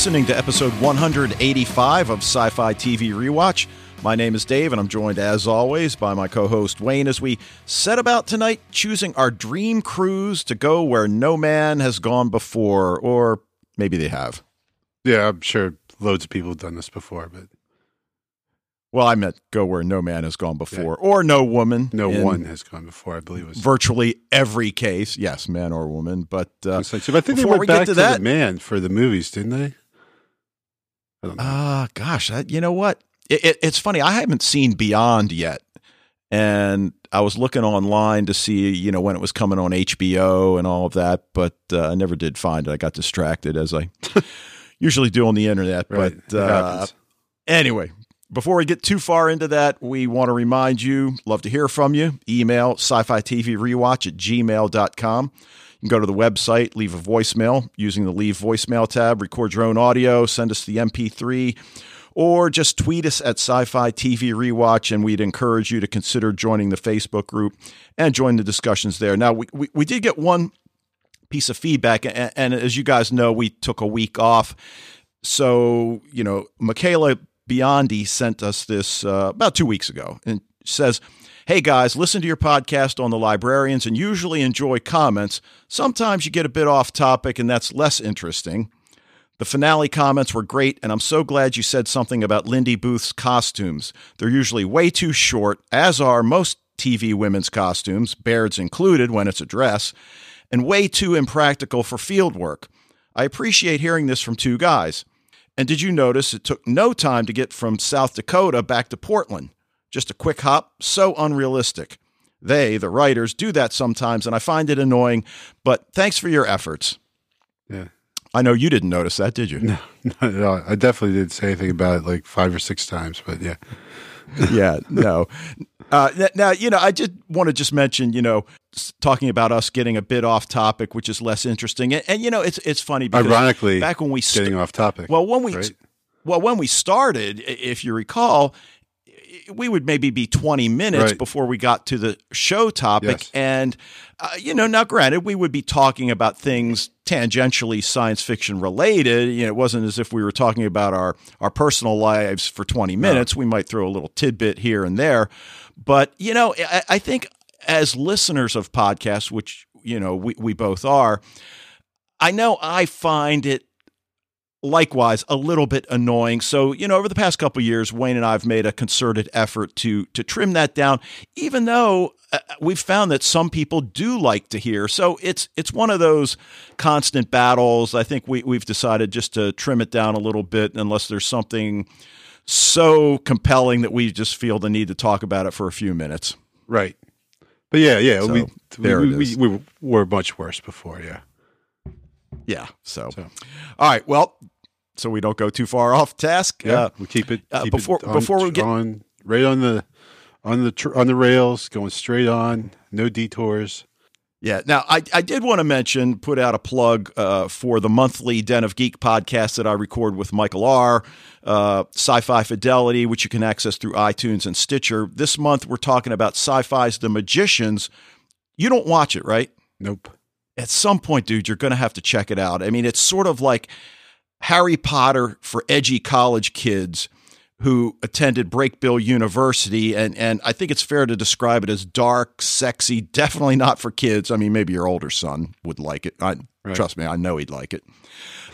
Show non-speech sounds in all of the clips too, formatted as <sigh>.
listening to episode 185 of Sci Fi TV Rewatch. My name is Dave, and I'm joined, as always, by my co host Wayne as we set about tonight choosing our dream cruise to go where no man has gone before, or maybe they have. Yeah, I'm sure loads of people have done this before, but Well, I meant go where no man has gone before, or no woman. no one has gone before. I believe it was. Virtually every case, yes, man or woman. But uh, like- I think they went we get back to to, that- the man for the movies, didn't they? Ah, gosh, I, you know what? It, it, it's funny. I haven't seen Beyond yet, and I was looking online to see, you know, when it was coming on HBO and all of that, but uh, I never did find it. I got distracted as I <laughs> usually do on the internet. right. But uh. Anyway, before we get too far into that, we want to remind you, love to hear from you. Email sci-fi TV rewatch at gmail.com. Can go to the website, leave a voicemail using the leave voicemail tab, record your own audio, send us the MP3, or just tweet us at sci-fi TV rewatch, and we'd encourage you to consider joining the Facebook group and join the discussions there. Now, we, we, we did get one piece of feedback, and, and as you guys know, we took a week off. So, you know, Michaela Biondi sent us this uh, about two weeks ago and says, Hey guys, listen to your podcast on the librarians and usually enjoy comments. Sometimes you get a bit off topic, and that's less interesting. The finale comments were great, and I'm so glad you said something about Lindy Booth's costumes. They're usually way too short, as are most TV women's costumes, Baird's included when it's a dress, and way too impractical for field work. I appreciate hearing this from two guys. And did you notice it took no time to get from South Dakota back to Portland? Just a quick hop, so unrealistic. They, the writers, do that sometimes, and I find it annoying, but thanks for your efforts. Yeah. I know you didn't notice that, did you? No, <laughs> not at all. I definitely didn't say anything about it like five or six times, but yeah. <laughs> yeah, no. Uh, now, you know, I just want to just mention, you know, talking about us getting a bit off topic, which is less interesting, and, and you know, it's it's funny because Ironically, back when we st- getting off topic. well, when we right? well when we started, if you recall, we would maybe be twenty minutes Right. before we got to the show topic, Yes. and uh, you know, now granted, we would be talking about things tangentially science fiction related. You know, it wasn't as if we were talking about our our personal lives for twenty minutes. We might throw a little tidbit here and there, but you know, I, I think as listeners of podcasts, which you know we we both are, I know I find it likewise a little bit annoying. So, you know, over the past couple of years, Wayne and I have made a concerted effort to to trim that down, even though uh, we've found that some people do like to hear. So it's it's one of those constant battles. I think we we've decided just to trim it down a little bit unless there's something so compelling that we just feel the need to talk about it for a few minutes. right. But yeah, yeah, So, we, we, we, we were much worse before, yeah. Yeah. So, So. all right. Well, so we don't go too far off task. Yeah, Uh, we keep it uh, keep before- it on, before we get- on right on the on the tr- on the rails, going straight on, no detours. Yeah. Now, I, I did want to mention, put out a plug uh, for the monthly Den of Geek podcast that I record with Michael Ahr Uh, Sci Fi Fidelity, which you can access through iTunes and Stitcher. This month, we're talking about sci fi's The Magicians. You don't watch it, right? Nope. At some point, dude, you're going to have to check it out. I mean, it's sort of like Harry Potter for edgy college kids who attended Brakebill University, and and I think it's fair to describe it as dark, sexy. <laughs> Definitely not for kids. I mean, maybe your older son would like it. I, Right. Trust me, I know he'd like it.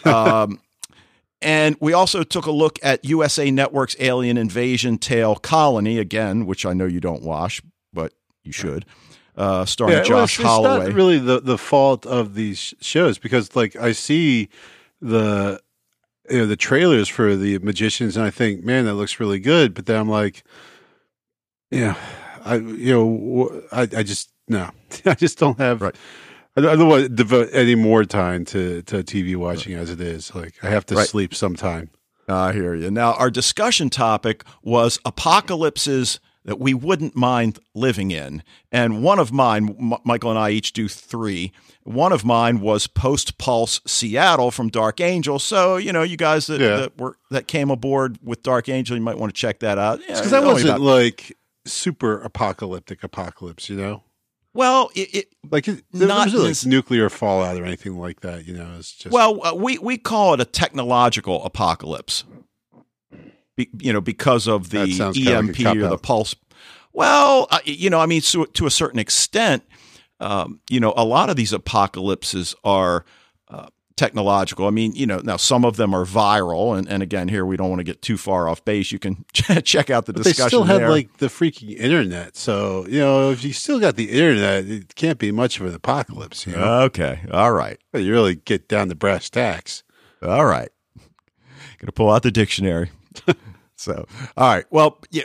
Um, <laughs> and we also took a look at USA Network's Alien Invasion Tale Colony again, which I know you don't watch, but you should. Uh, starring well, Josh it's, it's Holloway. not really the the fault of these shows because like I see the you know the trailers for the magicians and I think man that looks really good but then I'm like yeah I you know I I just no <laughs> I just don't have Right. I don't, want to devote any more time to to TV watching as it is like I have to Right. sleep sometime I hear you. Now, our discussion topic was apocalypses that we wouldn't mind living in. And one of mine, M- Michael and I each do three. One of mine was Post Pulse Seattle from Dark Angel. So, you know, you guys that, Yeah. that were that came aboard with Dark Angel, you might want to check that out. Yeah, because that wasn't about- like super apocalyptic apocalypse you know Well, it, it Like it, Not like this- nuclear fallout or anything like that. You know, it's just well, uh, we we call it a technological apocalypse. Be, you know, because of the That like EMP or the pulse. Well, you know, I mean, so, to a certain extent, um, you know, a lot of these apocalypses are uh, technological. I mean, you know, now some of them are viral, and, and again, here we don't want to get too far off base. You can <laughs> check out the But they still have there. like the freaking internet. So you know, if you still got the internet, it can't be much of an apocalypse. You know, okay, all right, But you really get down to brass tacks. all right. Gonna pull out the dictionary. <laughs> so, all right. Well, yeah.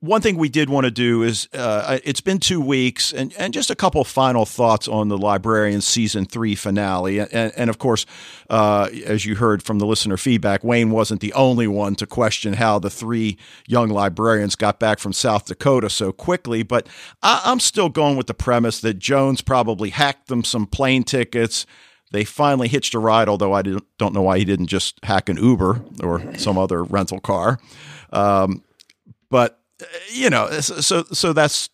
One thing we did want to do is uh, it's been two weeks, and, and just a couple final thoughts on the Librarian season three finale. And, and of course, uh, as you heard from the listener feedback, Wayne wasn't the only one to question how the three young librarians got back from South Dakota so quickly. But I, I'm still going with the premise that Jones probably hacked them some plane tickets. They finally hitched a ride, although I don't know why he didn't just hack an Uber or some other rental car. Um, but uh, you know, so so- so that's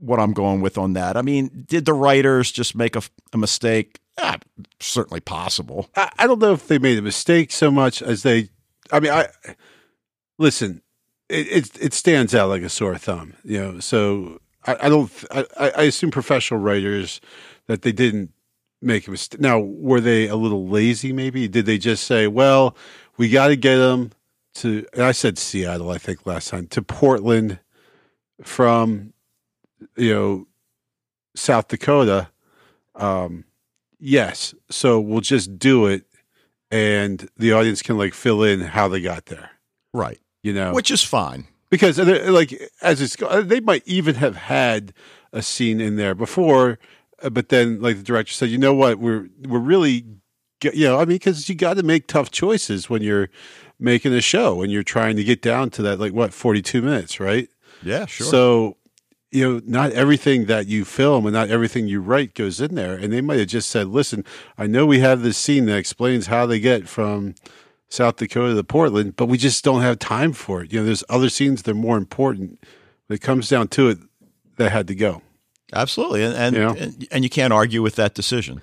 what I'm going with on that. I mean, did the writers just make a, a mistake? Ah, certainly possible. I, I don't know if they made a mistake so much as they. I mean, I listen. It it, it stands out like a sore thumb, you know. So I, I don't. I, I assume professional writers that they didn't make a mistake. Now, were they a little lazy? Maybe did they just say, "Well, we got to get them to"? I said Seattle, I think last time to Portland from you know South Dakota. Um, yes, so we'll just do it, and the audience can like fill in how they got there. Right. You know, Which is fine. because uh, like as it's they might even have had a scene in there before, uh, Uh, but then like the director said, you know what, we're we're really, you know, I mean, because you got to make tough choices when you're making a show and you're trying to get down to that like what forty two minutes, right? Yeah, sure. So, you know, not everything that you film and not everything you write goes in there. And they might have just said, listen, I know we have this scene that explains how they get from South Dakota to Portland, but we just don't have time for it. You know, there's other scenes that are more important. When it comes down to it, that had to go. Absolutely. And and, You know? and and you can't argue with that decision.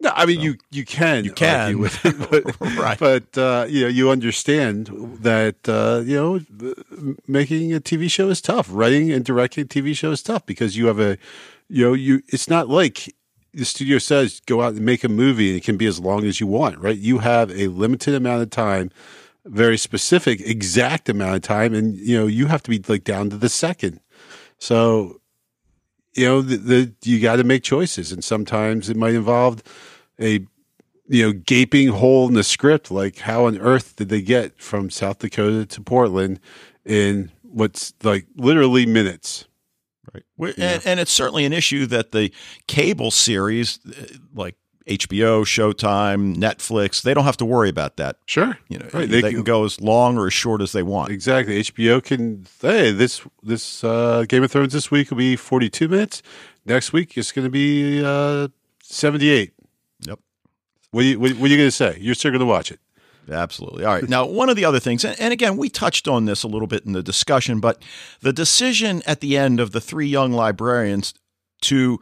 No, I mean you you can You can. argue with <laughs> it, but, <laughs> Right. But uh, you know you understand that uh, you know making a TV show is tough. Writing and directing a TV show is tough because you have a you know you it's not like the studio says go out and make a movie and it can be as long as you want. Right? You have a limited amount of time, very specific, exact amount of time, and you know you have to be like down to the second. So you know the, the you got to make choices and sometimes it might involve a you know gaping hole in the script like how on earth did they get from south dakota to portland in what's like literally minutes Right. And, and it's certainly an issue that the cable series uh, like HBO, Showtime, Netflix, they don't have to worry about that. sure You know, Right, they, they can go as long or as short as they want. exactly hbo can hey this this uh game of thrones this week will be 42 minutes next week it's going to be uh 78 Yep. what are you, what, what are you going to say you're still going to watch it Absolutely. All right. Now, one of the other things, and again, we touched on this a little bit in the discussion, but the decision at the end of the three young librarians to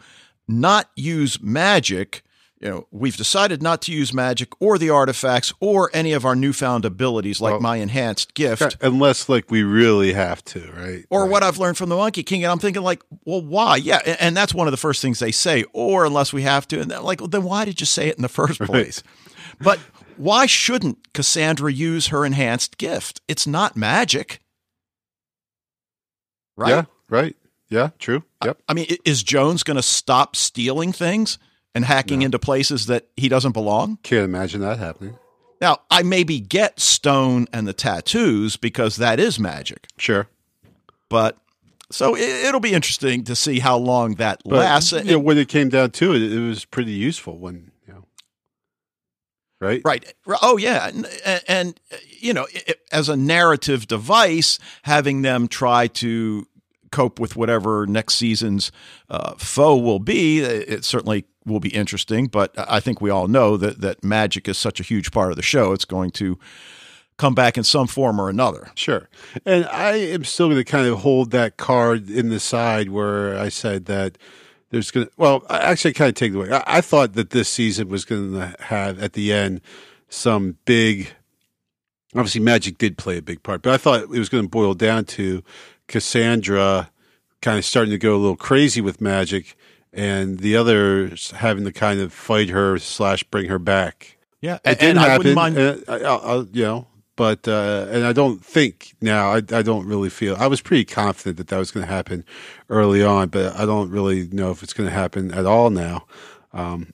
not use magic, you know, we've decided not to use magic or the artifacts or any of our newfound abilities like Well- my enhanced gift. unless like we really have to right Or Right. what I've learned from the Monkey King, and I'm thinking like, well, why? Yeah, a- and that's one of the first things they say. Or unless we have to, and they're like, well, then why did you say it in the first place? But why shouldn't Cassandra use her enhanced gift? It's not magic, right? yeah right yeah true yep I mean, is Jones going to stop stealing things and hacking into places that he doesn't belong? Can't imagine that happening. Now, I maybe get Stone and the tattoos because that is magic. Sure. But so it, it'll be interesting to see how long that But lasts. you know, when it came down to it, it was pretty useful when, you know, right? Right. Oh, yeah. And, and you know, it, as a narrative device, having them try to cope with whatever next season's uh, foe will be, it certainly will be interesting. But I think we all know that that magic is such a huge part of the show; it's going to come back in some form or another. Sure. And I am still going to kind of hold that card in the side where I said that there's gonna. Well, I actually kind of take it away. I, I thought that this season was going to have at the end some big. Obviously, magic did play a big part, but I thought it was going to boil down to Cassandra kind of starting to go a little crazy with magic, and the others having to kind of fight her slash bring her back. Yeah, It didn't happen. wouldn't mind. I, I, I- you know, but uh, and I don't think now. I, I don't really feel. I was pretty confident that that was going to happen early on, but I don't really know if it's going to happen at all now. Um,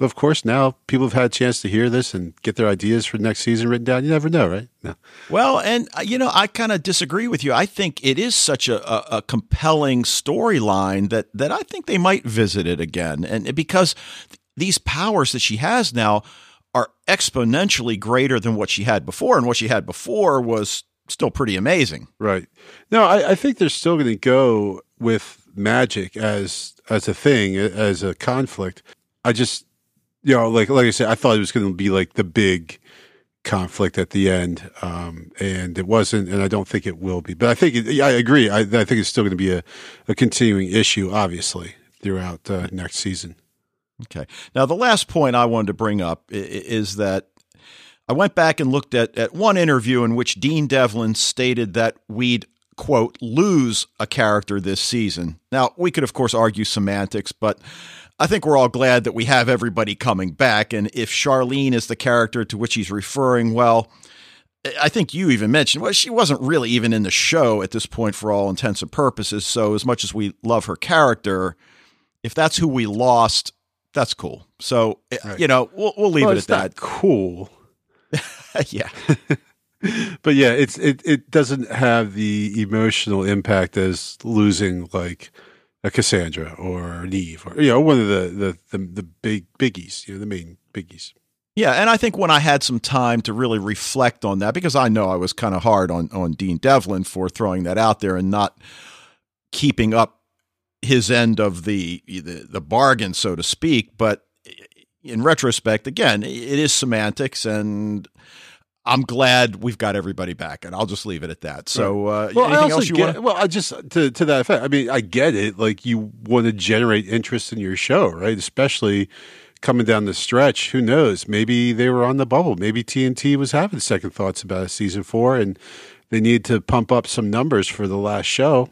of course, now people have had a chance to hear this and get their ideas for next season written down. You never know, right? No. Well, and uh, you know, I kind of disagree with you. I think it is such a, a, a compelling storyline that that I think they might visit it again, and because these powers that she has now are exponentially greater than what she had before, and what she had before was still pretty amazing. Right. No, I, I think they're still going to go with magic as as a thing, as a conflict. I just, you know, like like I said, I thought it was going to be like the big conflict at the end, um, and it wasn't, and I don't think it will be. But I think, it, I agree. I, I think it's still going to be a, a continuing issue, obviously, throughout uh, next season. Okay. Now, the last point I wanted to bring up is that I went back and looked at, at one interview in which Dean Devlin stated that we'd, quote, lose a character this season. Now, we could, of course, argue semantics, but I think we're all glad that we have everybody coming back. And if Charlene is the character to which he's referring, well, I think you even mentioned, well, she wasn't really even in the show at this point for all intents and purposes. So, as much as we love her character, if that's who we lost, that's cool. So, eh, Right. you know, we'll, we'll leave well, it at that. cool. <laughs> yeah. <laughs> but yeah, it's it it doesn't have the emotional impact as losing like a Cassandra or an Eve or you know one of the the the, the big biggies, you know, the main biggies. Yeah, and I think when I had some time to really reflect on that, because I know I was kind of hard on on Dean Devlin for throwing that out there and not keeping up his end of the the, the bargain, so to speak. But in retrospect, again, it is semantics, and I'm glad we've got everybody back, and I'll just leave it at that. So, uh, Well, I also else you get, want? well, I just to to that effect. I mean, I get it. Like you want to generate interest in your show, right? Especially coming down the stretch. Who knows? Maybe they were on the bubble. Maybe TNT was having second thoughts about season four, and they need to pump up some numbers for the last show.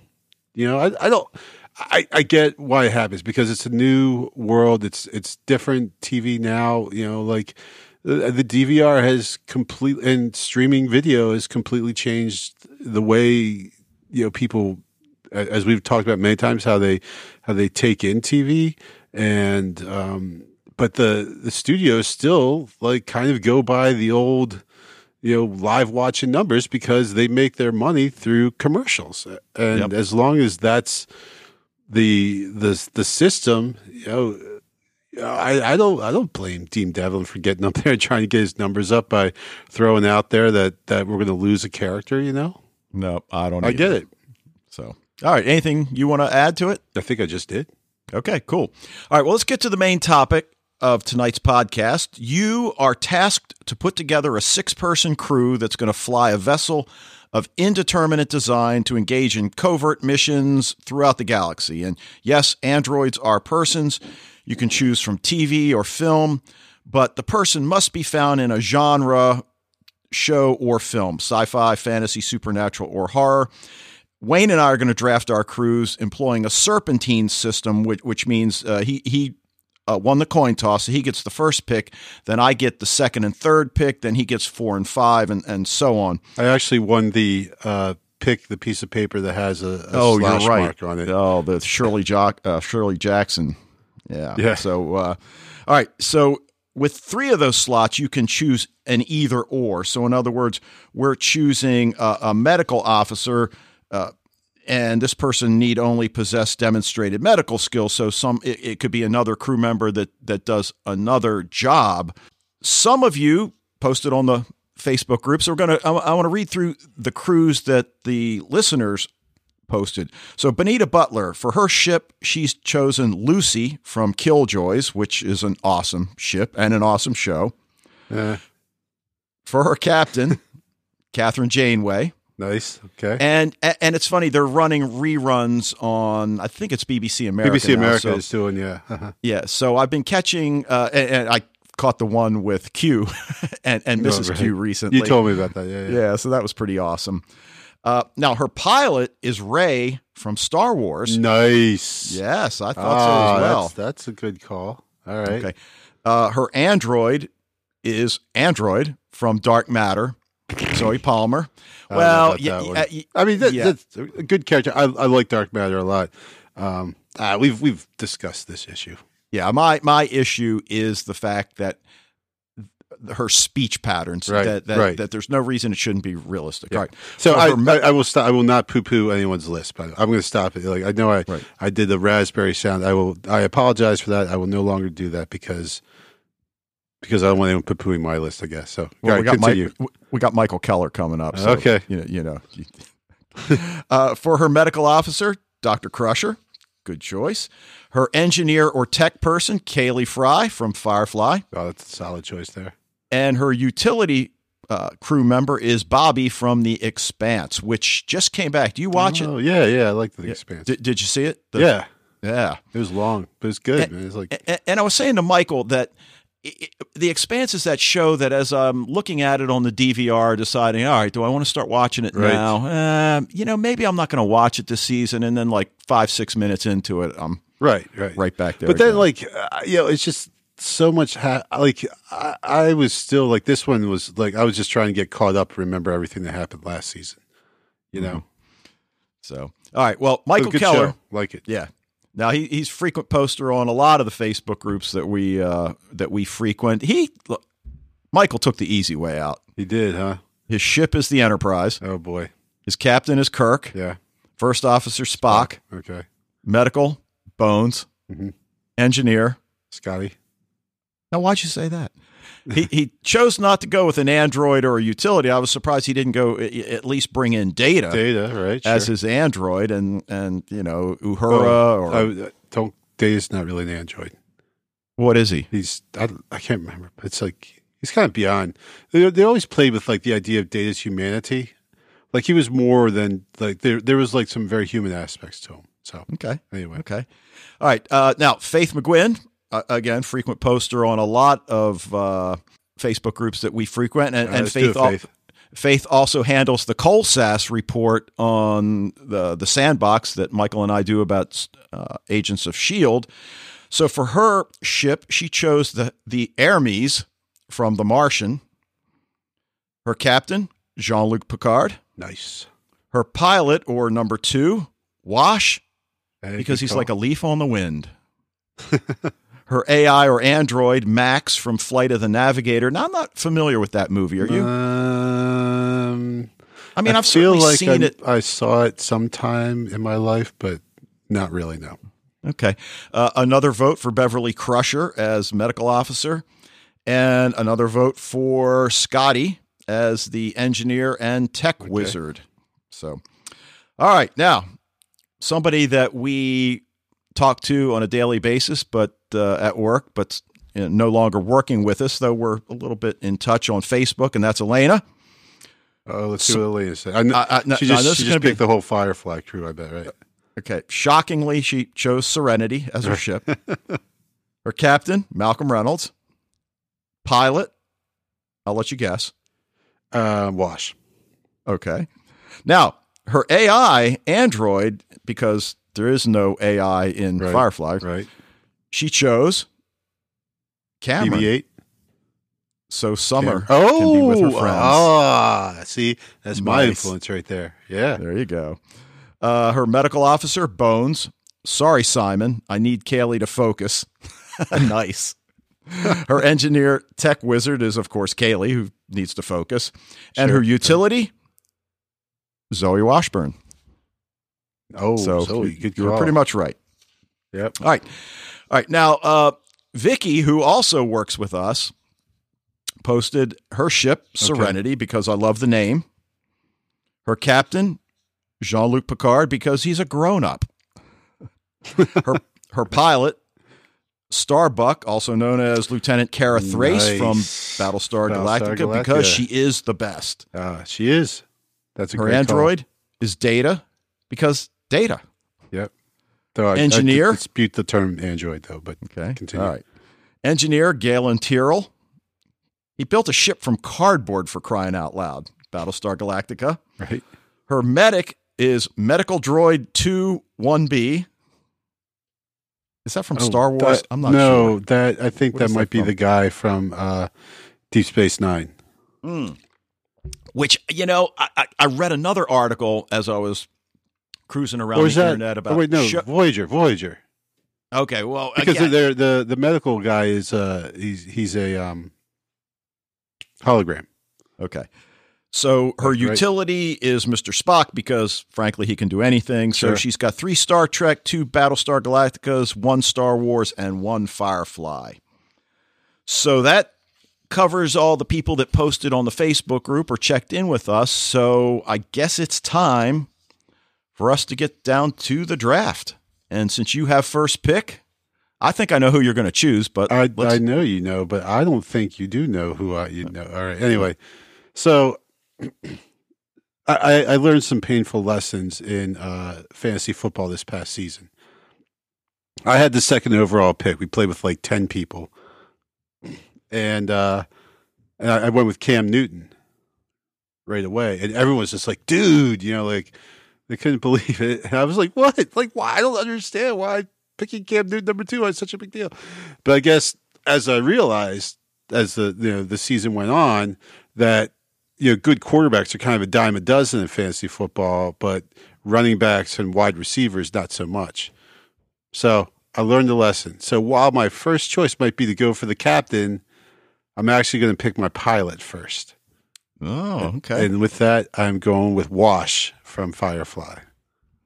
You know, I, I don't. I, I get why it happens because it's a new world. It's it's different TV now. You know, like the, the DVR has complete and streaming video has completely changed the way you know people, as we've talked about many times, how they how they take in TV and um, but the the studios still like kind of go by the old you know live watching numbers because they make their money through commercials and Yep. as long as that's the the the system you know I, I don't I don't blame Dean Devlin for getting up <laughs> there and trying to get his numbers up by throwing out there that that we're going to lose a character you know No, I don't. I either. get it So, all right. Anything you want to add to it? I think I just did Okay, cool. All right, well, let's get to the main topic of tonight's podcast. You are tasked to put together a six person crew that's going to fly a vessel of indeterminate design to engage in covert missions throughout the galaxy. And yes, androids are persons. You can choose from TV or film, but the person must be found in a genre, show, or film sci fi, fantasy, supernatural, or horror. Wayne and I are going to draft our crews employing a serpentine system, which, which means uh, he he uh, won the coin toss, so he gets the first pick. Then I get the second and third pick. Then he gets four and five, and, and so on. I actually won the uh, pick the piece of paper that has a, a oh, slash you're right. mark on it Oh, the Shirley Jock, uh, Shirley Jackson. Yeah. Yeah. So, uh, all right. So with three of those slots, you can choose an either or. So in other words, we're choosing a, a medical officer. Uh, and this person need only possess demonstrated medical skills. So some it, it could be another crew member that that does another job. Some of you posted on the Facebook group, so we're gonna. I, I want to read through the crews that the listeners posted. So Benita Butler for her ship, she's chosen Lucy from Killjoys, which is an awesome ship and an awesome show. Uh, For her captain, <laughs> Kathryn Janeway. Nice. Okay. And and it's funny they're running reruns on I think it's BBC America. BBC now, America so- is doing yeah. Uh-huh. Yeah, so I've been catching, uh, and, and I caught the one with Q <laughs> and, and Oh, Mrs. right. Q recently. You told me about that. Yeah. Yeah. yeah, so that was pretty awesome. Uh, now her pilot is Rey from Star Wars. Nice. Yes, I thought Ah, so as well. That's, that's a good call. All right. Okay, uh, her android is Android from Dark Matter. Zoie Palmer. I Well, about yeah, that one. yeah, y- I mean, that, yeah. that's a good character. I, I like Dark Matter a lot. Um, ah, we've we've discussed this issue. Yeah, my my issue is the fact that her speech patterns Right, that that, right. that there's no reason it shouldn't be realistic. Yeah. All right. So For I, her me- I, I will stop. I will not poo poo anyone's list, but I'm going to stop it. Like I know I Right. I did the raspberry sound. I will. I apologize for that. I will no longer do that because because I don't want anyone poo pooing my list. I guess so. Well, we got Mike, we got Michael Keller coming up. So, Okay. You know, you know. <laughs> uh, for her medical officer, Dr. Crusher, good choice. Her engineer or tech person, Kaylee Frye from Firefly, Oh, that's a solid choice there. and her utility uh, crew member is Bobbie from The Expanse, which just came back. Do you watch it? Oh yeah, yeah. I like the expanse. it? Did, you see it? The- yeah, yeah. it was long, but it was good. And- man. It's like And, and I was saying to Michael that the Expanse is that show that as I'm looking at it on the DVR, deciding, all right, do I want to start watching it Right. now? Um, you know, maybe I'm not going to watch it this season. And then, like five, six minutes into it, I'm right, right, right back there. But then, like, uh, you know, it's just so much. Ha- like, I, I was still like, this one was like, I was just trying to get caught up, remember everything that happened last season. You know, so, all right. Well, It was a Michael Keller, show. like it. yeah. Now he, he's frequent poster on a lot of the Facebook groups that we uh, that we frequent. He, look, Michael took the easy way out. He did, huh? His ship is the Enterprise. Oh boy, His captain is Kirk. yeah. First officer Spock. Okay, medical, Bones, Mhm. engineer. Scotty. Now, why'd you say that? He he chose not to go with an android or a utility. I was surprised he didn't go at least bring in data, Data, right? as sure. his android and and you know Uhura or don't. Data's not really an android. what is he? He's I, I can't remember. But it's like he's kind of beyond. They, they always played with like the idea of Data's humanity. Like he was more than like there. There was like some very human aspects to him. So Okay, anyway, okay, all right. Uh, now Faith McGuinn, uh, again, frequent poster on a lot of uh, Facebook groups that we frequent, and, and Faith, al- Faith. Faith also handles the Colsass report on the the sandbox that Michael and I do about uh, Agents of Shield. So for her ship, she chose the the Hermes from The Martian. Her captain, Jean Luc Picard. nice. Her pilot, or number two, Wash, because he's call. like a leaf on the wind. <laughs> her AI or android, Max from Flight of the Navigator. Now I'm not familiar with that movie. Are you? Um, I mean, I I've feel like seen I, it. I saw it sometime in my life, but not really. No. Okay. Uh, another vote for Beverly Crusher as medical officer, and another vote for Scotty as the engineer and tech wizard. So, all right. Now, somebody that we talk to on a daily basis, but uh, at work, but you know, no longer working with us, though we're a little bit in touch on Facebook, and that's Elena. Oh, let's So- see what Elena said. I I- I- no- she no, just, this she just gonna be- picked the whole Firefly crew. I bet, right? Okay. Shockingly, she chose Serenity as her ship. <laughs> her captain, Malcolm Reynolds. Pilot, I'll let you guess. Uh, wash. Okay. Now, her AI, Android, because there is no AI in Right. Firefly, Right. She chose Cameron. BB-8. So Summer Oh, can be with her friends. ah, see, that's my influence right there. Yeah. There you go. Uh, her medical officer, Bones. Sorry, Simon. I need Kaylee to focus. <laughs> nice. <laughs> her engineer, tech wizard, is, of course, Kaylee, who needs to focus. And Sure. her utility, Zoe Washburn. Oh, so so you- good you were call. pretty much right. Yep. All right. All right. Now, uh, Vicky, who also works with us, posted her ship, Serenity, because I love the name. Her captain, Jean Luc Picard, because he's a grown up. <laughs> her, her pilot, Starbuck, also known as Lieutenant Kara Thrace from Battlestar Battlestar Galactica, Galactica. because she is the best. Ah, she is. That's a Her great call. android is Data because Data. Though I- I engineer? dispute the term android though, but Okay. Continue. All right. Engineer Galen Tyrol. He built a ship from cardboard for crying out loud. Battlestar Galactica. right. Her medic is Medical Droid 2 1B. Is that from Oh, Star Wars? that- I'm not no, sure. that I think What that might be the guy from uh, Deep Space Nine. Mm. Which, you know, I, I, I read another article as I was cruising around Or the that? internet about. oh wait, no, sho- Voyager, Voyager. okay, well, Because again, they're, the the medical guy is uh he's he's a um hologram. Okay. So her Right. utility is Mr. Spock because, frankly, he can do anything. So Sure. she's got three Star Trek, two Battlestar Galacticas, one Star Wars, and one Firefly. So that covers all the people that posted on the Facebook group or checked in with us. So I guess it's time for us to get down to the draft. And since you have first pick, I think I know who you're going to choose, but I I know you know, but I don't think you do know who I you know. All right. Anyway, so <clears throat> I, I learned some painful lessons in uh, fantasy football this past season. I had the second overall pick. We played with like ten people, and uh, and I, I went with Cam Newton right away, and everyone was just like, "Dude," you know, like they couldn't believe it. And I was like, "What? Like, why? I don't understand why picking Cam Newton number two is such a big deal." But I guess as I realized as the you know the season went on that you know good quarterbacks are kind of a dime a dozen in fantasy football, but running backs and wide receivers not so much. So I learned a lesson. So while my first choice might be to go for the captain, I'm actually going to pick my pilot first. oh, okay. And with that, I'm going with Wash from Firefly.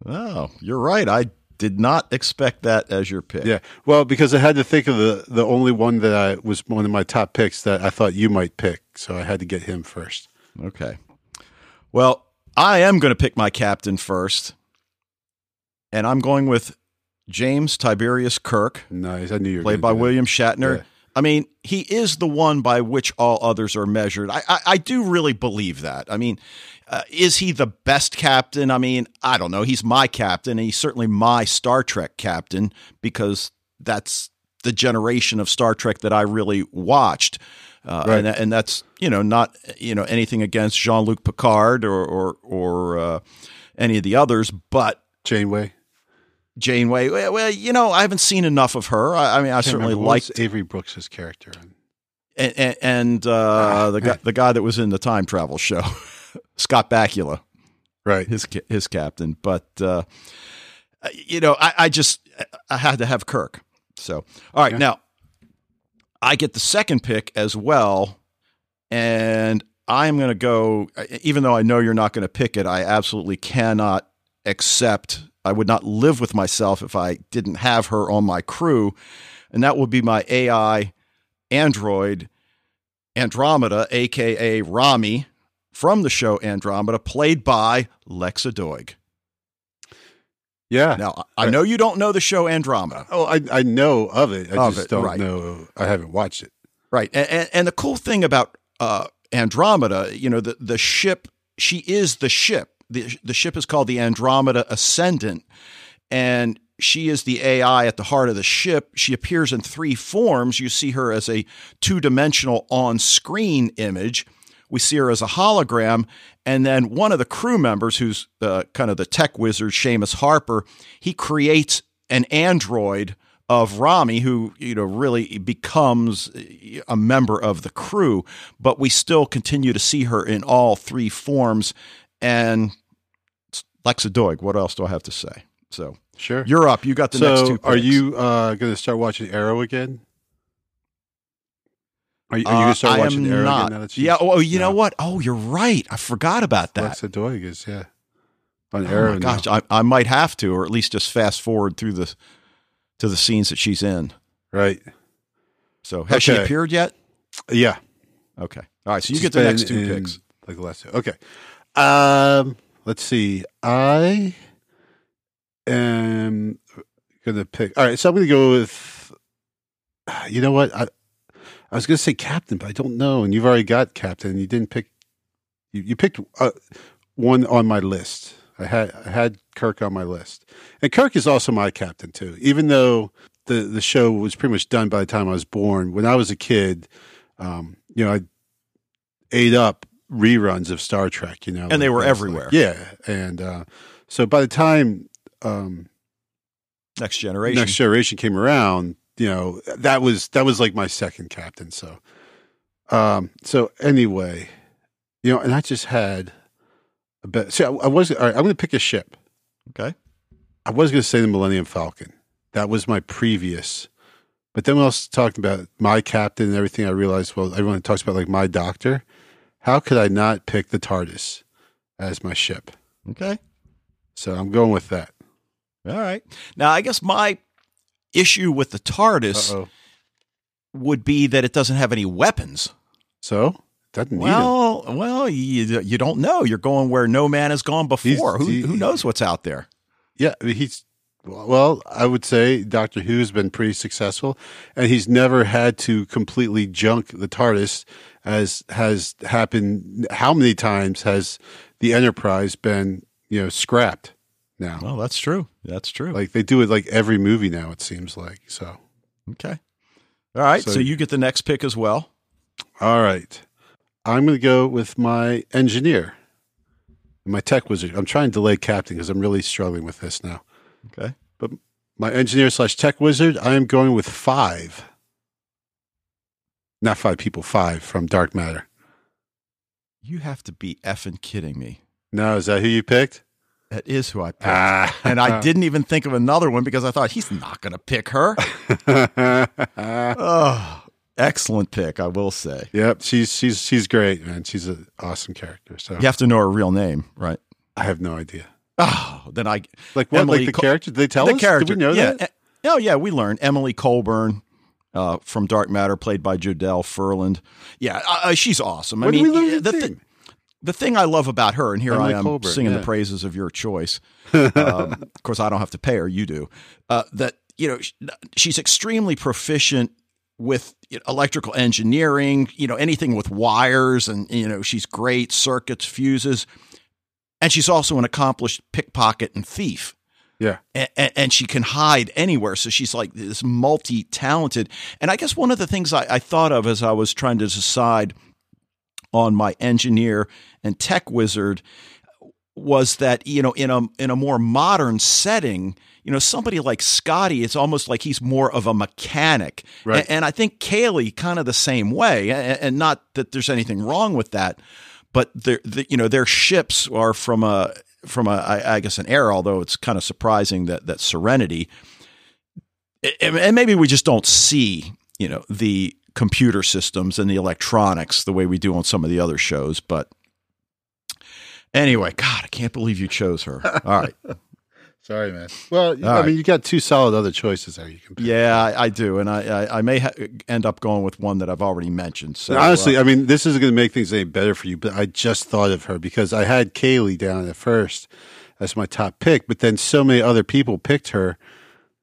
Oh, you're right. I did not expect that as your pick. Yeah. Well, because I had to think of the the only one that I was one of my top picks that I thought you might pick, so I had to get him first. Okay. Well, I am going to pick my captain first, and I'm going with James Tiberius Kirk, Nice. I knew you were played by. William Shatner. Yeah. I mean, he is the one by which all others are measured. I, I, I do really believe that. I mean, uh, is he the best captain? I mean, I don't know. He's my captain, and he's certainly my Star Trek captain because that's the generation of Star Trek that I really watched. Uh, Right. and, and that's you know not you know anything against Jean Luc Picard or or, or uh, any of the others, but Janeway. Janeway. Well, well, you know, I haven't seen enough of her. I, I mean, I Can't certainly remember, what was liked Avery Brooks's character. and, and, and uh, Ah, the guy the guy that was in the time travel show, <laughs> Scott Bakula, Right. his his captain. But uh, you know, I, I just I had to have Kirk. So all right, Yeah. now I get the second pick as well, and I'm going to go. Even though I know you're not going to pick it, I absolutely cannot accept. I would not live with myself if I didn't have her on my crew, and that would be my AI android Andromeda, aka Rommie, from the show Andromeda, played by Lexa Doig. Yeah. Now, I know you don't know the show Andromeda. Oh, I I know of it. I Of just it, don't right. know. I haven't watched it. Right. And, and, and the cool thing about uh, Andromeda, you know, the, the ship, she is the ship. The, the ship is called the Andromeda Ascendant. And she is the AI at the heart of the ship. She appears in three forms. You see her as a two dimensional on screen image. We see her as a hologram. And then one of the crew members, who's uh, kind of the tech wizard, Seamus Harper, he creates an android of Rommie, who you know really becomes a member of the crew, but we still continue to see her in all three forms. And Lexa Doig, what else do I have to say? So Sure. you're up. You got the next so, two. are you uh, going to start watching Arrow again? Are you, are you Uh, going to start I watching Arrow not. again? Now that she's- yeah. Oh, you know what? Oh, you're right. I forgot about that. Lexa Doig is yeah on Oh Arrow. my gosh, I, I might have to, or at least just fast forward through the to the scenes that she's in. Right. So has she appeared yet? Yeah. Okay. All right. So you She's get the next two picks. Like the last two. Okay. Um, let's see. I am gonna pick. All right, so I'm gonna go with. You know what? I I was gonna say captain, but I don't know. And you've already got captain. You didn't pick. You, you picked uh, one on my list. I had I had Kirk on my list, and Kirk is also my captain too. Even though the the show was pretty much done by the time I was born, when I was a kid, um, you know, I ate up reruns of Star Trek. You know, And they were Like, everywhere. yeah, and uh, so by the time um, Next generation. Next Generation came around, you know, that was that was like my second captain. So, um, so anyway, you know, and I just had a bet. See, I, I was all right. I'm going to pick a ship. okay. I was going to say the Millennium Falcon. That was my previous. But then when I was talking about my captain and everything, I realized, well, everyone talks about like my doctor. How could I not pick the TARDIS as my ship? Okay. So I'm going with that. All right. Now, I guess my issue with the TARDIS Uh-oh. would be that it doesn't have any weapons. So doesn't need 'em. Well, well, you, you don't know. You're going where no man has gone before. Who, he- who knows what's out there? Yeah, he's well. I would say Doctor Who's been pretty successful, and he's never had to completely junk the TARDIS, as has happened. How many times has the Enterprise been, you know, scrapped? Now, Well, that's true. That's true. like they do it like every movie now. It seems like so. okay. All right. So, So- you get the next pick as well. All right, I'm going to go with my engineer, my tech wizard. I'm trying to delay captain because I'm really struggling with this now. Okay. But my engineer slash tech wizard, I am going with five. Not five people, five from Dark Matter. You have to be effing kidding me. No, is that who you picked? That is who I picked. Ah. and I <laughs> didn't even think of another one because I thought he's not going to pick her. <laughs> oh, excellent pick, I will say. yep, she's she's she's great, man. She's an awesome character. So You have to know her real name, right? I have no idea. Oh, then I Like what? Emily like the Col- character? Did they tell the us? character. Did we know yeah. that? Oh yeah, we learned Emily Kolburn uh, from Dark Matter, played by Jodelle Ferland. Yeah, uh, uh, she's awesome. I did mean, the, the thi- name? The thing I love about her, and here Emily I am Kolburn, singing yeah. the praises of your choice. <laughs> Um, of course, I don't have to pay her; you do. Uh, that you know, she's extremely proficient with electrical engineering. You know, anything with wires, and you know, she's great circuits, fuses, and she's also an accomplished pickpocket and thief Yeah. and, and she can hide anywhere. So she's like this multi talented. And I guess one of the things I, I thought of as I was trying to decide on my engineer and tech wizard was that you know in a in a more modern setting you know somebody like Scotty it's almost like he's more of a mechanic Right. and, and I think Kaylee kind of the same way and, and not that there's anything wrong with that but their the, you know their ships are from a from a I, I guess an era although it's kind of surprising that that Serenity and and maybe we just don't see you know the computer systems and the electronics the way we do on some of the other shows but anyway god i can't believe you chose her <laughs> all right Sorry, man. Well, I right. mean, you got two solid other choices there. You can yeah i, I do and i i, I may ha- end up going with one that i've already mentioned so And honestly, uh, I mean, this isn't going to make things any better for you, but I just thought of her because I had Kaylee down at first as my top pick, but then so many other people picked her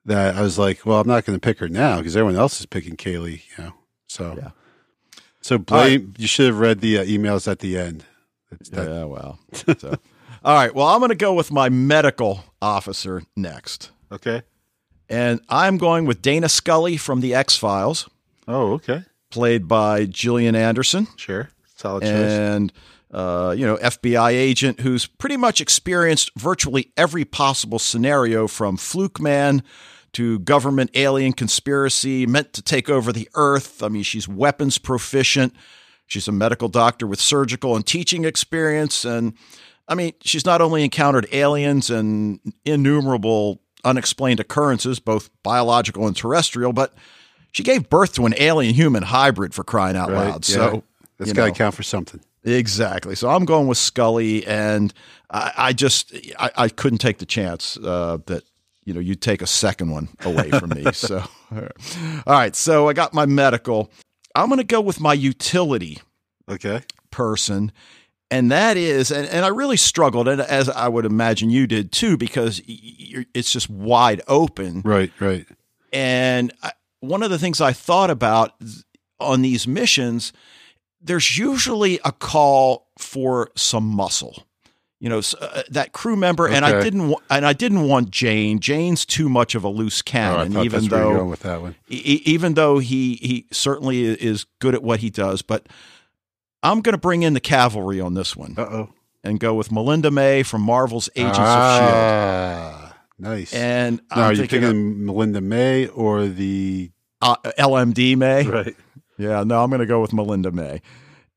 that I was like, well, I'm not going to pick her now because everyone else is picking Kaylee, you know. So, Yeah. so blame. You should have read the uh, emails at the end. It's that- yeah well <laughs> so all right well i'm going to go with my medical officer next Okay. and i'm going with dana scully from the x-files Oh, okay. played by Gillian Anderson. Sure. Solid choice. and uh, you know FBI agent who's pretty much experienced virtually every possible scenario from Fluke Man to government alien conspiracy meant to take over the Earth. I mean, she's weapons proficient. She's a medical doctor with surgical and teaching experience, and I mean, she's not only encountered aliens and innumerable unexplained occurrences, both biological and terrestrial, but she gave birth to an alien human hybrid for crying out Right, loud. yeah. So That's got to count for something. Exactly. So I'm going with Scully, and I, I just I, I couldn't take the chance uh, that you know you'd take a second one away from me. <laughs> so all right. So I got my medical. I'm going to go with my utility Okay. person. And that is, and, and I really struggled, and as I would imagine you did too, because you're, it's just wide open. Right. Right. And I, one of the things I thought about on these missions, there's usually a call for some muscle. You know uh, that crew member, and I didn't wa- and I didn't want Jayne. Jayne's too much of a loose Oh, cannon, thought even though with that one. e- even though he he certainly is good at what he does. But I'm going to bring in the cavalry on this one Uh oh. and go with Melinda May from Marvel's Agents of Shield. ah, Nice. And now, are I'm you thinking thinking Melinda May or the uh, LMD May. right? Yeah, no, I'm going to go with Melinda May.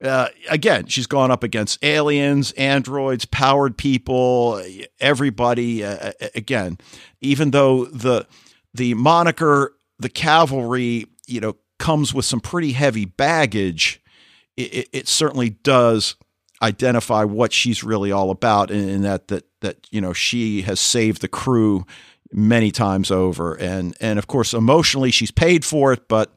Uh, again, she's gone up against aliens, androids, powered people, everybody. Uh, again, even though the the moniker the cavalry, you know, comes with some pretty heavy baggage, it, it, it certainly does identify what she's really all about, in that that that you know she has saved the crew many times over, and and of course emotionally she's paid for it, but.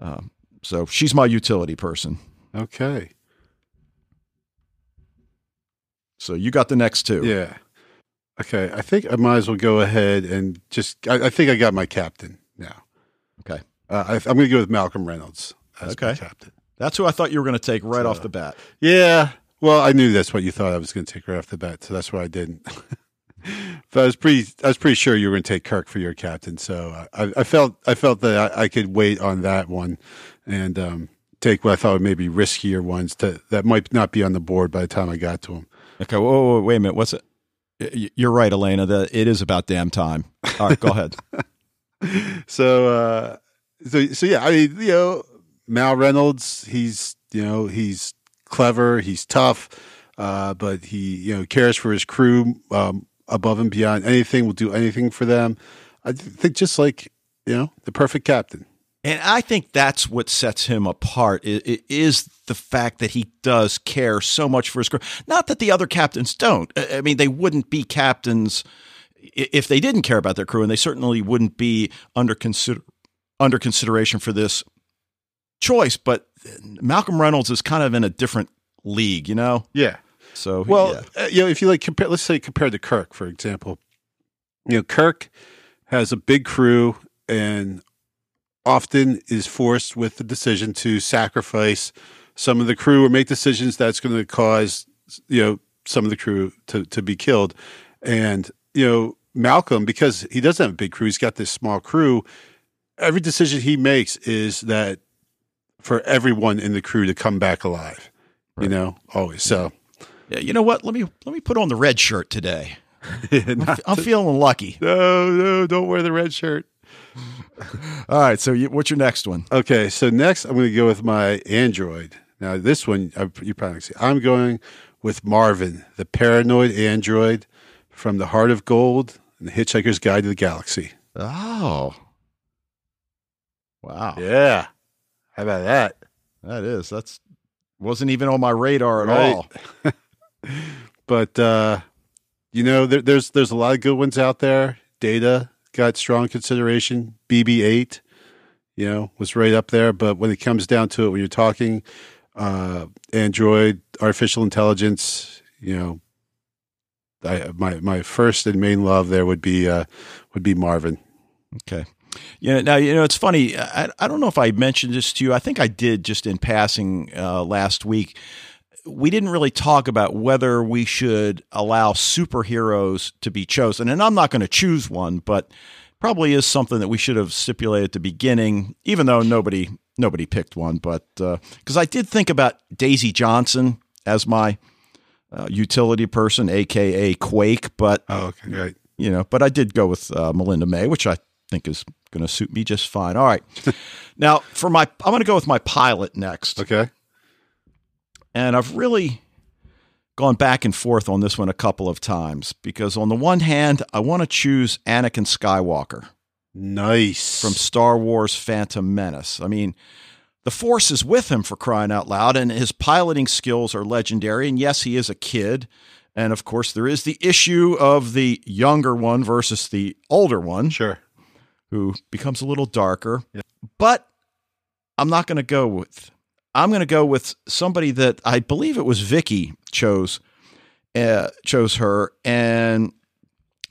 Um, so she's my utility person. Okay. So you got the next two. Yeah. Okay. I think I might as well go ahead and just. I, I think I got my captain now. Okay. Uh, I, I'm going to go with Malcolm Reynolds as my Okay. captain. That's who I thought you were going to take right So- off the bat. Yeah. Well, I knew that's what you thought I was going to take right off the bat, so that's why I didn't. <laughs> but I was pretty, I was pretty sure you were going to take Kirk for your captain. So I, I felt, I felt that I, I could wait on that one, and um, take what I thought were maybe riskier ones to, that might not be on the board by the time I got to them. Okay. Whoa, whoa, whoa, wait a minute. What's it? You're right, Elena. That it is about damn time. All right, go ahead. <laughs> So, uh, so, so yeah, I mean, you know, Mal Reynolds, he's, you know, he's clever, he's tough, uh, but he, you know, cares for his crew um, above and beyond anything. Will do anything for them. I th- think just like you know, the perfect captain. And I think that's what sets him apart. Is the fact that he does care so much for his crew. Not that the other captains don't. I mean, they wouldn't be captains if they didn't care about their crew, and they certainly wouldn't be under consider under consideration for this choice. But Malcolm Reynolds is kind of in a different league, you know. Yeah. So Well, yeah. uh, you know, if you like, compare, let's say compared to Kirk, for example, you know, Kirk has a big crew and often is forced with the decision to sacrifice some of the crew or make decisions that's going to cause, you know, some of the crew to, to be killed. And, you know, Malcolm, because he doesn't have a big crew, he's got this small crew. Every decision he makes is that for everyone in the crew to come back alive, you know, always. So, yeah, you know what? Let me let me put on the red shirt today. <laughs> Not I'm feeling lucky. No, no, don't wear the red shirt. <laughs> All right. So you, what's your next one? Okay, so next I'm going to go with my Android. Now, this one, I- you probably see. I'm going with Marvin, the paranoid android from The Heart of Gold and The Hitchhiker's Guide to the Galaxy. Oh, wow. Yeah. How about that? That is. That's wasn't even on my radar at Right. all. <laughs> But, uh, you know, there, there's there's a lot of good ones out there. Data got strong consideration. BB-8, you know, was right up there. But when it comes down to it, when you're talking uh, Android, artificial intelligence, you know, I, my my first and main love there would be uh, would be Marvin. Okay. Yeah. Now you know it's funny. I I don't know if I mentioned this to you. I think I did just in passing uh, last week. We didn't really talk about whether we should allow superheroes to be chosen, and I'm not going to choose one, but probably is something that we should have stipulated at the beginning, even though nobody nobody picked one. But because I did think about Daisy Johnson as my uh, utility person, aka Quake, but Oh, okay, right. you know, but I did go with uh, Melinda May, which I think is going to suit me just fine. All right. <laughs> now, for my, I'm going to go with my pilot next. Okay. And I've really gone back and forth on this one a couple of times because, on the one hand, I want to choose Anakin Skywalker Nice. from Star Wars Phantom Menace. I mean, the Force is with him for crying out loud, and his piloting skills are legendary. And yes, he is a kid. And of course, there is the issue of the younger one versus the older one. sure. who becomes a little darker. But I'm not going to go with. I'm going to go with somebody that I believe it was Vicky chose uh, chose her, and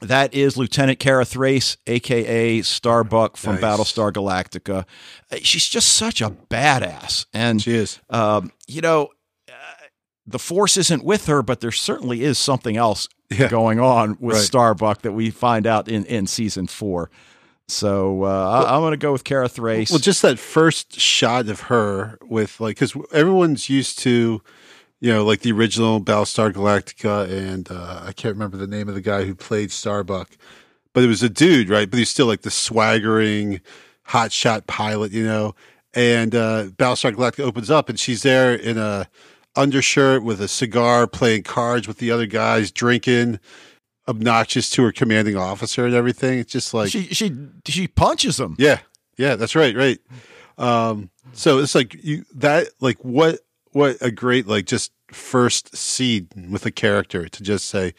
that is Lieutenant Kara Thrace, aka Starbuck from Nice. Battlestar Galactica. Uh, She's just such a badass, and She is. um, you know, uh, the force isn't with her, but there certainly is something else Yeah. going on with Right. Starbuck that we find out in, in season four. So uh, I, I'm going to go with Kara Thrace. Well, just that first shot of her with like, because everyone's used to, you know, like the original Battlestar Galactica, and uh, I can't remember the name of the guy who played Starbuck, but it was a dude, right? But he's still like the swaggering, hotshot pilot, you know. And uh, Battlestar Galactica opens up, and she's there in a undershirt with a cigar, playing cards with the other guys, drinking, obnoxious to her commanding officer and everything. It's just like she she she punches him. yeah, yeah, that's right, right. Um, so it's like you that like what what a great like just first scene with a character to just say,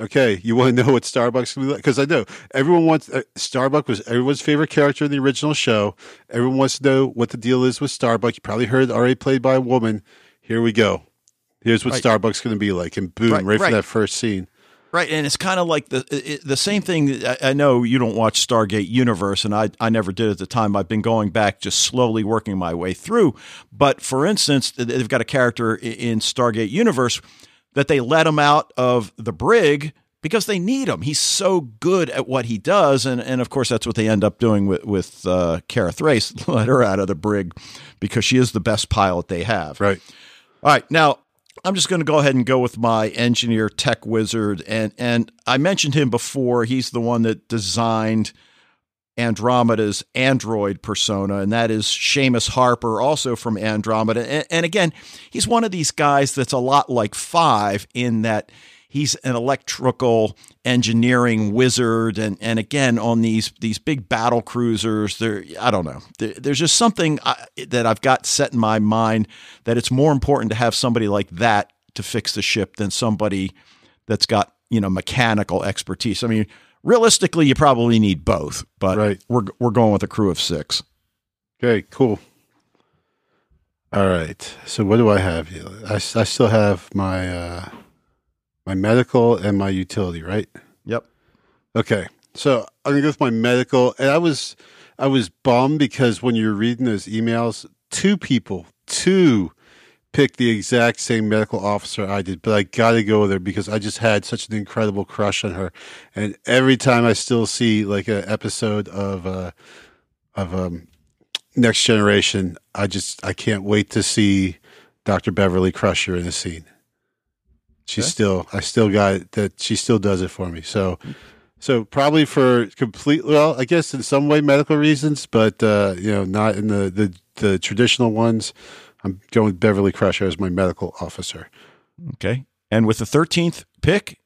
okay, you want to know what Starbuck's can be like? Because I know everyone wants uh, Starbuck was everyone's favorite character in the original show. Everyone wants to know what the deal is with Starbuck. You probably heard already played by a woman. Here we go. Here's what Right. Starbuck's going to be like, and boom, Right, right, right. from that first scene. Right, and it's kind of like the it, the same thing. I, I know you don't watch Stargate Universe, and I I never did at the time. I've been going back, just slowly working my way through. But for instance, they've got a character in Stargate Universe that they let him out of the brig because they need him. He's so good at what he does, and and of course that's what they end up doing with with uh, Kara Thrace. <laughs> Let her out of the brig because she is the best pilot they have. Right. All right, now I'm just going to go ahead and go with my engineer tech wizard, and and I mentioned him before. He's the one that designed Andromeda's android persona, and that is Seamus Harper, also from Andromeda. And, and again, he's one of these guys that's a lot like Five in that he's an electrical engineering wizard, and and again on these these big battle cruisers, there I don't know, there, there's just something I, that I've got set in my mind that it's more important to have somebody like that to fix the ship than somebody that's got you know mechanical expertise. I mean, realistically, you probably need both, but Right. we're we're going with a crew of six. Okay, cool. All right. So what do I have here? I, I still have my uh, my medical and my utility, right? Yep. Okay. So I'm gonna go with my medical, and I was I was bummed because when you're reading those emails, two people, two picked the exact same medical officer I did, but I got to go with her because I just had such an incredible crush on her, and every time I still see like an episode of uh of um Next Generation, I just I can't wait to see Dr. Beverly Crusher in a scene. She's Okay. still I still got that she still does it for me. So so probably for complete well, I guess in some way medical reasons, but uh, you know, not in the, the the traditional ones. I'm going with Beverly Crusher as my medical officer. Okay. And with the 13th pick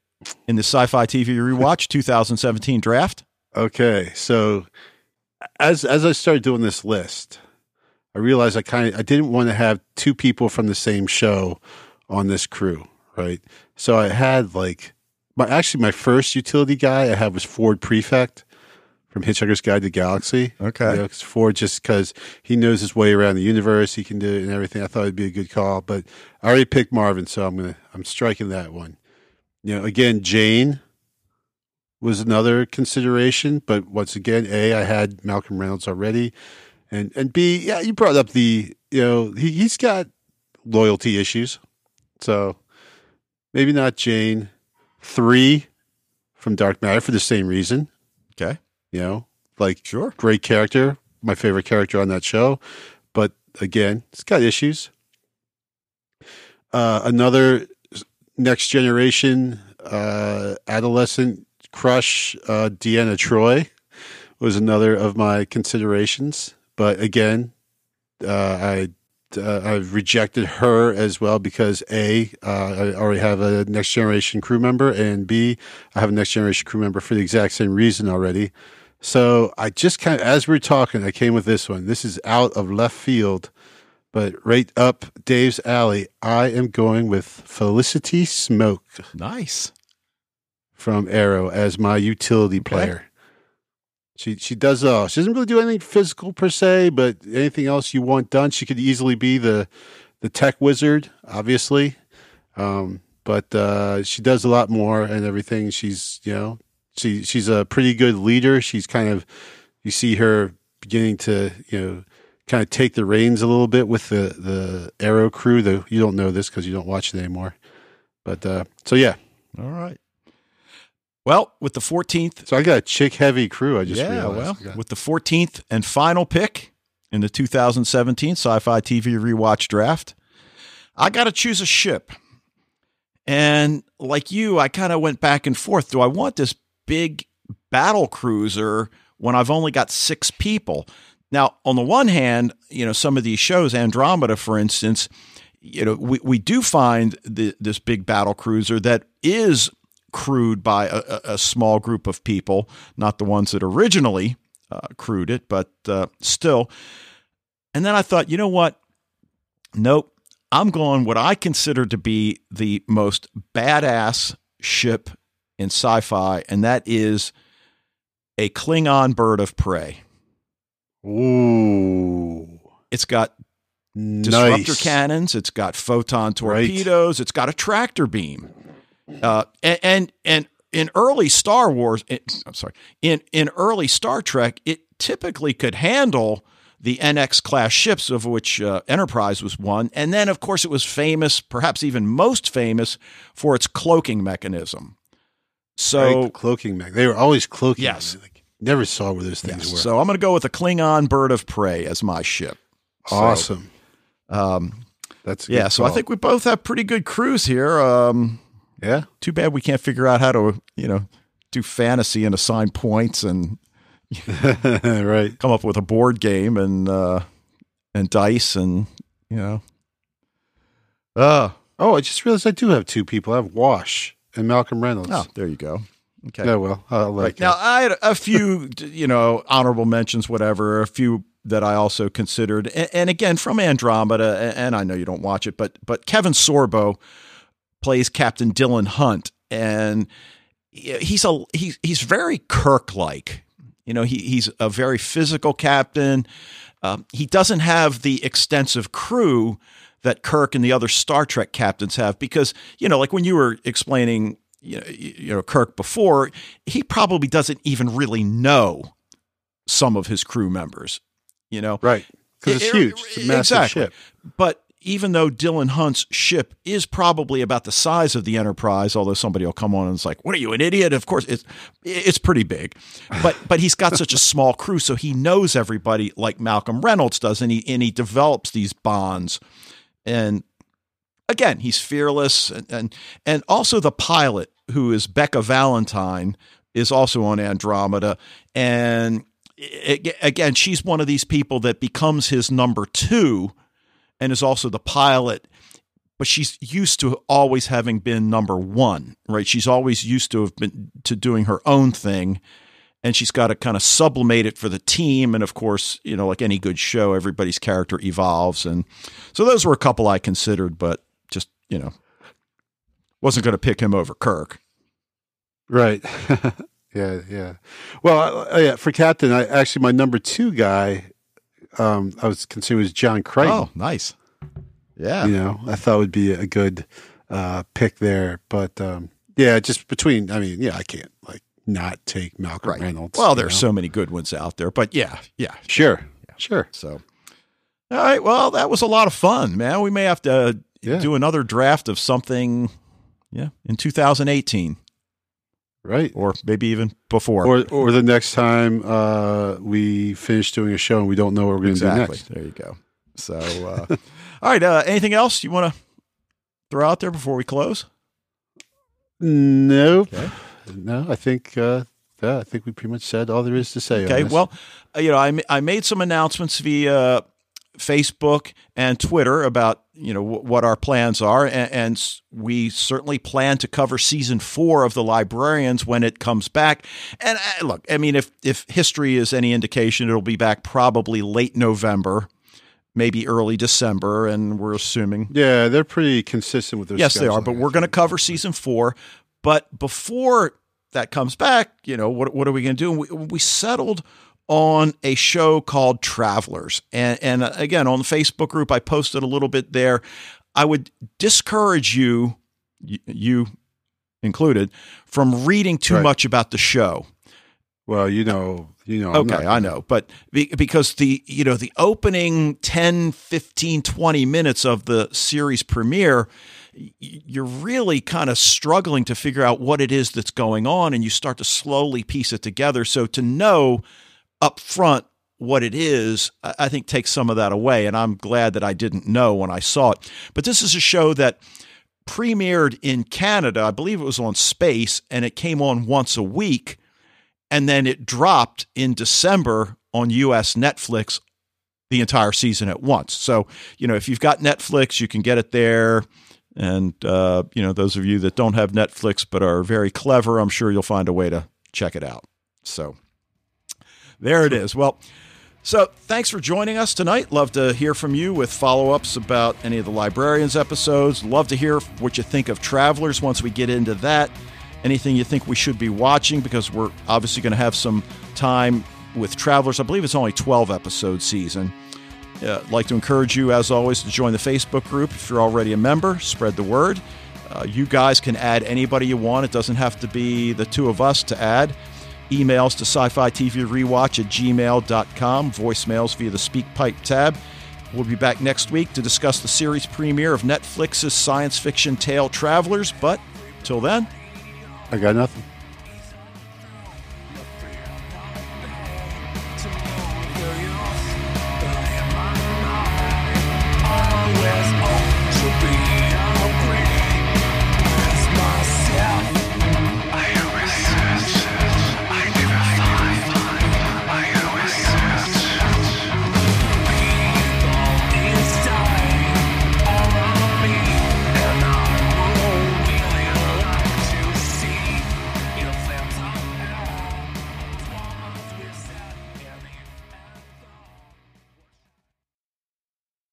in the Sci-Fi TV Rewatch <laughs> 2017 draft, Okay, so as as I started doing this list, I realized I kind of I didn't want to have two people from the same show on this crew, right? So I had like my actually my first utility guy I had was Ford Prefect from Hitchhiker's Guide to the Galaxy. Okay. You know, Ford just because he knows his way around the universe, he can do it and everything. I thought it'd be a good call, but I already picked Marvin, so I'm gonna I'm striking that one. You know, again, Jayne was another consideration, but once again, A, I had Malcolm Reynolds already, and and B, yeah, you brought up the you know he he's got loyalty issues, so maybe not Jayne. Three from Dark Matter for the same reason, okay, you know, like sure. great character, my favorite character on that show, but again, it's got issues. Uh, another next generation uh, adolescent crush, uh, Deanna Troi, was another of my considerations. But again, uh, I uh, I've rejected her as well because a uh, I already have a next generation crew member, and b I have a next generation crew member for the exact same reason already. So I just kind of, as we are talking, I came with this one. This is out of left field, but right up Dave's alley. I am going with Felicity Smoak Nice. from Arrow as my utility Okay. player. She she does all. She doesn't really do anything physical per se, but anything else you want done, she could easily be the the tech wizard, obviously. Um, but uh, she does a lot more and everything. She's you know she she's a pretty good leader. She's kind of you see her beginning to you know kind of take the reins a little bit with the the Arrow crew. Though you don't know this because you don't watch it anymore. But uh, so yeah, All right. Well, with the 14th so I got a chick heavy crew. I just yeah, realized. well, got- with the 14th and final pick in the 2017 Sci-Fi TV Rewatch Draft, I got to choose a ship. And like you, I kind of went back and forth. Do I want this big battle cruiser when I've only got six people? Now, on the one hand, you know, some of these shows, Andromeda, for instance, you know, we, we do find the, this big battle cruiser that is crewed by a, a- small group of people, not the ones that originally uh, crewed it, but uh, still. And then I thought, you know what? Nope. I'm going what I consider to be the most badass ship in sci fi, and that is a Klingon bird of prey. Ooh, It's got disruptor nice. cannons. It's got photon Right. torpedoes. It's got a tractor beam. Uh, and, and and in early Star Wars, it, I'm sorry, in in early Star Trek, it typically could handle the NX class ships, of which uh, Enterprise was one. And then, of course, it was famous, perhaps even most famous, for its cloaking mechanism. So Right, cloaking mag. They were always cloaking. Yes. Like, never saw where those things yes, were. so I'm going to go with a Klingon bird of prey as my ship. So, awesome. um, That's yeah, so I think we both have pretty good crews here. Um, yeah. too bad we can't figure out how to, you know, do fantasy and assign points and <laughs> right. come up with a board game and uh, and dice and you know. Uh, Oh, I just realized I do have two people. I have Wash and Malcolm Reynolds. oh, there you go. Okay. Yeah, well, I'll Right. Now, I had a few, you know, honorable mentions, whatever, a few that I also considered. And, and again, from Andromeda, and I know you don't watch it, but but Kevin Sorbo plays Captain Dylan Hunt, and he's a he's he's very Kirk like. You know, he he's a very physical captain. Um, he doesn't have the extensive crew that Kirk and the other Star Trek captains have because you know, like when you were explaining, you know, you know Kirk before, he probably doesn't even really know some of his crew members. You know, right. Because it's it- huge. It's a massive exactly. ship. but even though Dylan Hunt's ship is probably about the size of the Enterprise, although somebody will come on and it's like, "What are you, an idiot?" Of course, it's it's pretty big, but but he's got such a <laughs> small crew, so he knows everybody like Malcolm Reynolds does, and he and he develops these bonds, and again, he's fearless, and and, and also the pilot who is Beka Valentine is also on Andromeda, and a- again, she's one of these people that becomes his number two and is also the pilot but she's used to always having been number one right she's always used to have been to doing her own thing and she's got to kind of sublimate it for the team and of course you know like any good show everybody's character evolves and so those were a couple i considered but just you know wasn't going to pick him over kirk Right. <laughs> yeah, yeah. Well, I, yeah, for captain, I actually my number two guy, um, I was considering was John Crichton. oh nice yeah You know, I thought would be a good uh, pick there, but um, yeah, just between. I mean, yeah, I can't like not take Malcolm right Reynolds. well there's so many good ones out there but yeah yeah sure, Yeah. sure. So, all right. Well, that was a lot of fun, man. We may have to Yeah. do another draft of something, yeah, in 2018 Right. or maybe even before. Or or the next time uh, we finish doing a show and we don't know what we're going to do next. There you go. So, uh, <laughs> all right. Uh, anything else you want to throw out there before we close? Nope. Okay. No, I think uh, yeah, I think we pretty much said all there is to say. Okay. Well, uh, you know, I, I made some announcements via Facebook and Twitter about you know w- what our plans are, and, and we certainly plan to cover season four of the Librarians when it comes back. And uh, look, I mean, if if history is any indication, it'll be back probably late November, maybe early December, and we're assuming yeah, they're pretty consistent with their. yes, they are. But we're going to cover season four. But before that comes back, you know, what what are we going to do? And we, we settled on a show called Travelers, and and uh, again on the Facebook group, I posted a little bit there. I would discourage you, you included, from reading too Right. much about the show. Well, you know, you know. okay, I know. But be, because the, you know, the opening 10, 15, 20 minutes of the series premiere, you're really kind of struggling to figure out what it is that's going on and you start to slowly piece it together. So to know up front what it is, I think takes some of that away. And I'm glad that I didn't know when I saw it. But this is a show that premiered in Canada. I believe it was on Space and it came on once a week. And then it dropped in December on US Netflix the entire season at once. So, you know, if you've got Netflix, you can get it there. And, uh, you know, those of you that don't have Netflix but are very clever, I'm sure you'll find a way to check it out. So there it is. Well, so thanks for joining us tonight. Love to hear from you with follow ups about any of the Librarians episodes. Love to hear what you think of Travelers once we get into that. Anything you think we should be watching because we're obviously going to have some time with Travelers. I believe it's only 12 episode season. Uh, like to encourage you, as always, to join the Facebook group if you're already a member. Spread the word. Uh, you guys can add anybody you want. It doesn't have to be the two of us to add emails to sci fi TV rewatch at gmail.com, voicemails via the SpeakPipe tab. We'll be back next week to discuss the series premiere of Netflix's science fiction tale Travelers, but till then, I got nothing.